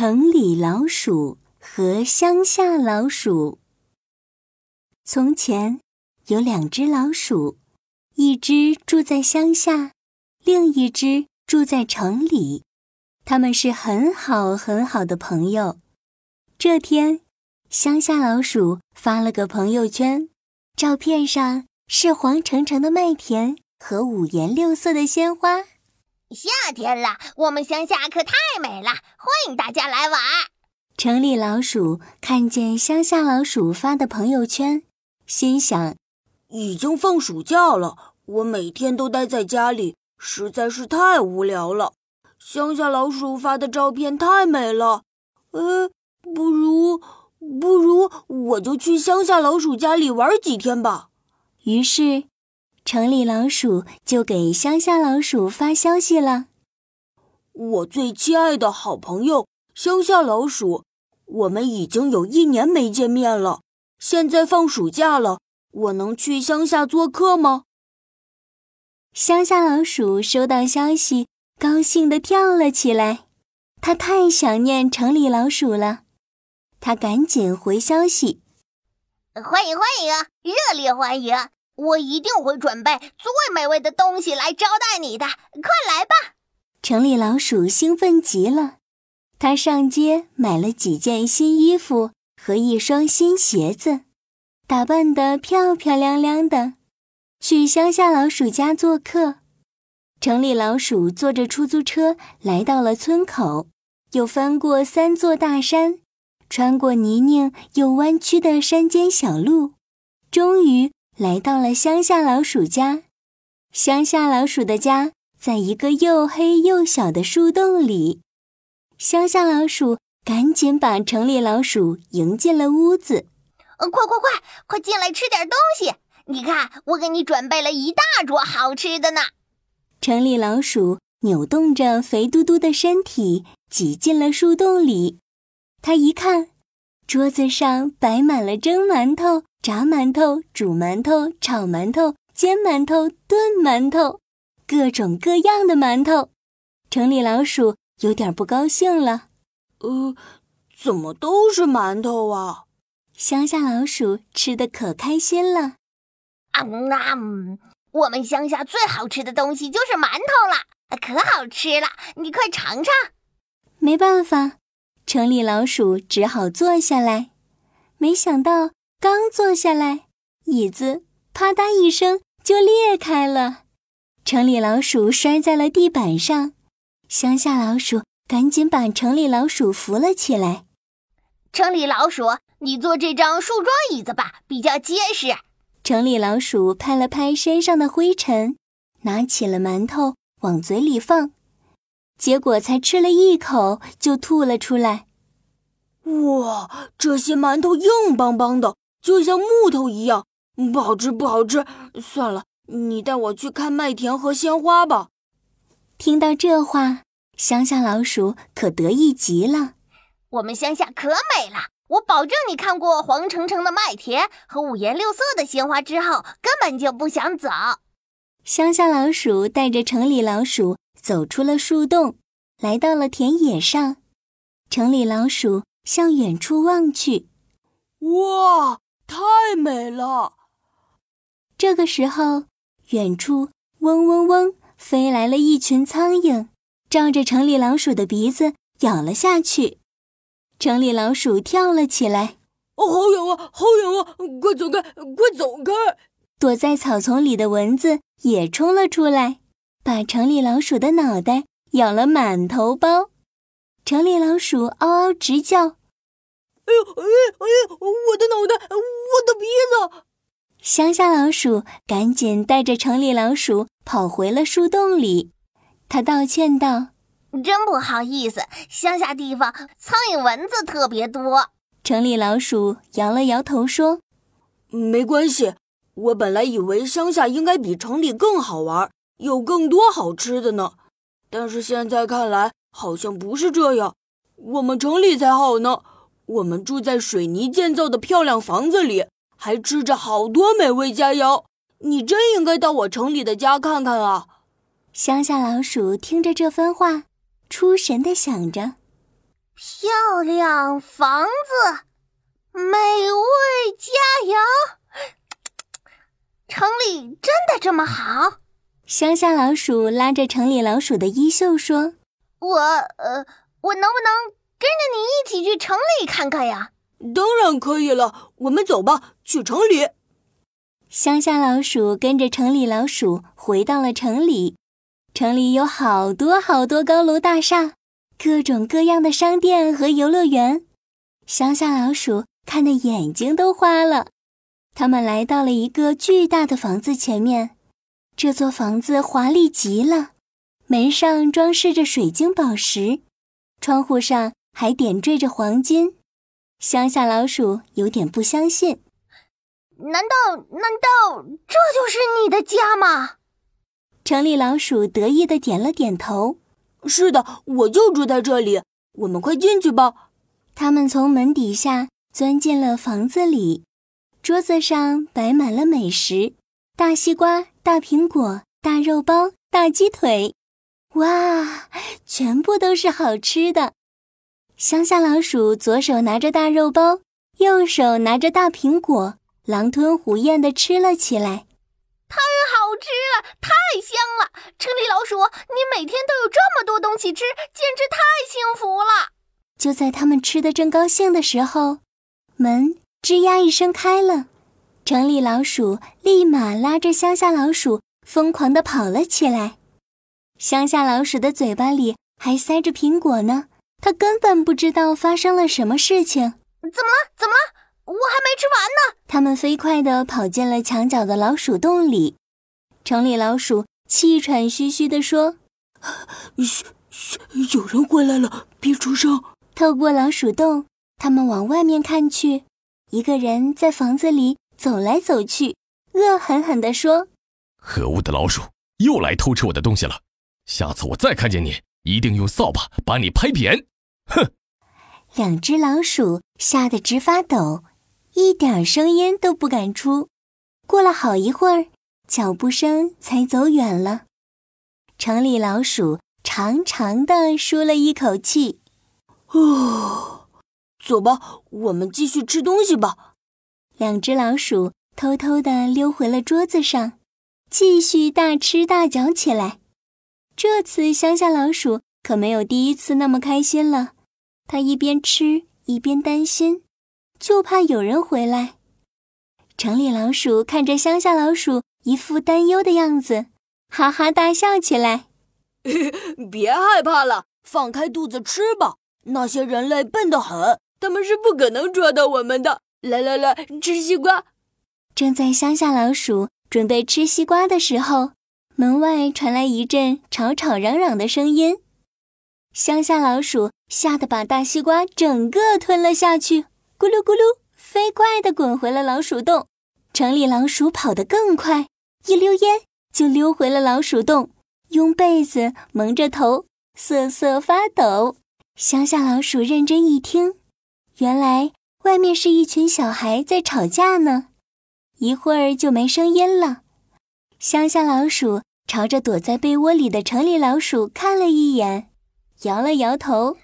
城里老鼠和乡下老鼠。从前有两只老鼠，一只住在乡下，另一只住在城里。他们是很好很好的朋友。这天，乡下老鼠发了个朋友圈，照片上是黄澄澄的麦田和五颜六色的鲜花。夏天了，我们乡下可太美了，欢迎大家来玩。城里老鼠看见乡下老鼠发的朋友圈，心想：已经放暑假了，我每天都待在家里，实在是太无聊了。乡下老鼠发的照片太美了，呃，不如不如我就去乡下老鼠家里玩几天吧。于是。城里老鼠就给乡下老鼠发消息了：“我最亲爱的好朋友乡下老鼠，我们已经有一年没见面了。现在放暑假了，我能去乡下做客吗？”乡下老鼠收到消息，高兴地跳了起来。他太想念城里老鼠了，他赶紧回消息：“欢迎欢迎，热烈欢迎！”我一定会准备最美味的东西来招待你的，快来吧！城里老鼠兴奋极了，他上街买了几件新衣服和一双新鞋子，打扮得漂漂亮亮的，去乡下老鼠家做客。城里老鼠坐着出租车来到了村口，又翻过三座大山，穿过泥泞又弯曲的山间小路，终于。来到了乡下老鼠家，乡下老鼠的家在一个又黑又小的树洞里。乡下老鼠赶紧把城里老鼠迎进了屋子。呃，快快快，快进来吃点东西！你看，我给你准备了一大桌好吃的呢。城里老鼠扭动着肥嘟嘟的身体挤进了树洞里。他一看，桌子上摆满了蒸馒头。炸馒头、煮馒头、炒馒头、煎馒头、炖馒头，各种各样的馒头。城里老鼠有点不高兴了。呃，怎么都是馒头啊？乡下老鼠吃的可开心了。啊嗯，我们乡下最好吃的东西就是馒头了，可好吃了，你快尝尝。没办法，城里老鼠只好坐下来。没想到。刚坐下来，椅子啪嗒一声就裂开了，城里老鼠摔在了地板上。乡下老鼠赶紧把城里老鼠扶了起来。城里老鼠，你坐这张树桩椅子吧，比较结实。城里老鼠拍了拍身上的灰尘，拿起了馒头往嘴里放，结果才吃了一口就吐了出来。哇，这些馒头硬邦邦的。就像木头一样，不好吃，不好吃。算了，你带我去看麦田和鲜花吧。听到这话，乡下老鼠可得意极了。我们乡下可美了，我保证你看过黄澄澄的麦田和五颜六色的鲜花之后，根本就不想走。乡下老鼠带着城里老鼠走出了树洞，来到了田野上。城里老鼠向远处望去，哇！太美了！这个时候，远处嗡嗡嗡飞来了一群苍蝇，照着城里老鼠的鼻子咬了下去。城里老鼠跳了起来：“哦，好痒啊，好痒啊！快走开，快走开！”躲在草丛里的蚊子也冲了出来，把城里老鼠的脑袋咬了满头包。城里老鼠嗷嗷直叫。哎呦哎呦哎呦！我的脑袋！乡下老鼠赶紧带着城里老鼠跑回了树洞里。他道歉道：“真不好意思，乡下地方苍蝇蚊子特别多。”城里老鼠摇了摇头说：“没关系，我本来以为乡下应该比城里更好玩，有更多好吃的呢。但是现在看来，好像不是这样。我们城里才好呢。”我们住在水泥建造的漂亮房子里，还吃着好多美味佳肴。你真应该到我城里的家看看啊！乡下老鼠听着这番话，出神的想着：漂亮房子，美味佳肴，城里真的这么好？乡下老鼠拉着城里老鼠的衣袖说：“我呃，我能不能跟着你一起去城里看看呀？”“当然可以了，我们走吧，去城里。”乡下老鼠跟着城里老鼠回到了城里。城里有好多好多高楼大厦，各种各样的商店和游乐园。乡下老鼠看的眼睛都花了。他们来到了一个巨大的房子前面。这座房子华丽极了，门上装饰着水晶宝石，窗户上还点缀着黄金。乡下老鼠有点不相信：“难道难道这就是你的家吗？”城里老鼠得意的点了点头：“是的，我就住在这里。我们快进去吧。”他们从门底下钻进了房子里，桌子上摆满了美食：大西瓜。大苹果、大肉包、大鸡腿，哇，全部都是好吃的。乡下老鼠左手拿着大肉包，右手拿着大苹果，狼吞虎咽地吃了起来。太好吃了，太香了！城里老鼠，你每天都有这么多东西吃，简直太幸福了。就在他们吃的正高兴的时候，门吱呀一声开了。城里老鼠立马拉着乡下老鼠，疯狂地跑了起来。乡下老鼠的嘴巴里还塞着苹果呢，它根本不知道发生了什么事情。怎么了？怎么了？我还没吃完呢！他们飞快地跑进了墙角的老鼠洞里。城里老鼠气喘吁吁地说：“嘘嘘，有人回来了，别出声。”透过老鼠洞，他们往外面看去，一个人在房子里。走来走去，恶狠狠地说：“可恶的老鼠，又来偷吃我的东西了！下次我再看见你，一定用扫把把你拍扁！”哼！两只老鼠吓得直发抖，一点声音都不敢出。过了好一会儿，脚步声才走远了。城里老鼠长长的舒了一口气：“哦，走吧，我们继续吃东西吧。”两只老鼠偷偷的溜回了桌子上，继续大吃大嚼起来。这次乡下老鼠可没有第一次那么开心了，它一边吃一边担心，就怕有人回来。城里老鼠看着乡下老鼠一副担忧的样子，哈哈大笑起来：“ 别害怕了，放开肚子吃吧。那些人类笨得很，他们是不可能抓到我们的。”来来来，吃西瓜！正在乡下老鼠准备吃西瓜的时候，门外传来一阵吵吵嚷嚷的声音。乡下老鼠吓得把大西瓜整个吞了下去，咕噜咕噜，飞快地滚回了老鼠洞。城里老鼠跑得更快，一溜烟就溜回了老鼠洞，用被子蒙着头，瑟瑟发抖。乡下老鼠认真一听，原来。外面是一群小孩在吵架呢，一会儿就没声音了。乡下老鼠朝着躲在被窝里的城里老鼠看了一眼，摇了摇头：“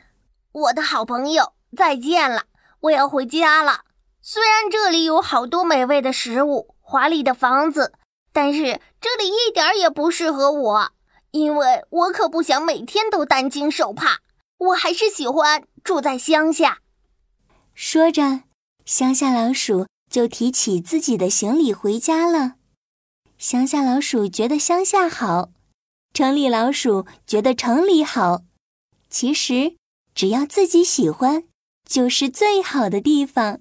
我的好朋友，再见了，我要回家了。虽然这里有好多美味的食物、华丽的房子，但是这里一点也不适合我，因为我可不想每天都担惊受怕。我还是喜欢住在乡下。”说着，乡下老鼠就提起自己的行李回家了。乡下老鼠觉得乡下好，城里老鼠觉得城里好。其实，只要自己喜欢，就是最好的地方。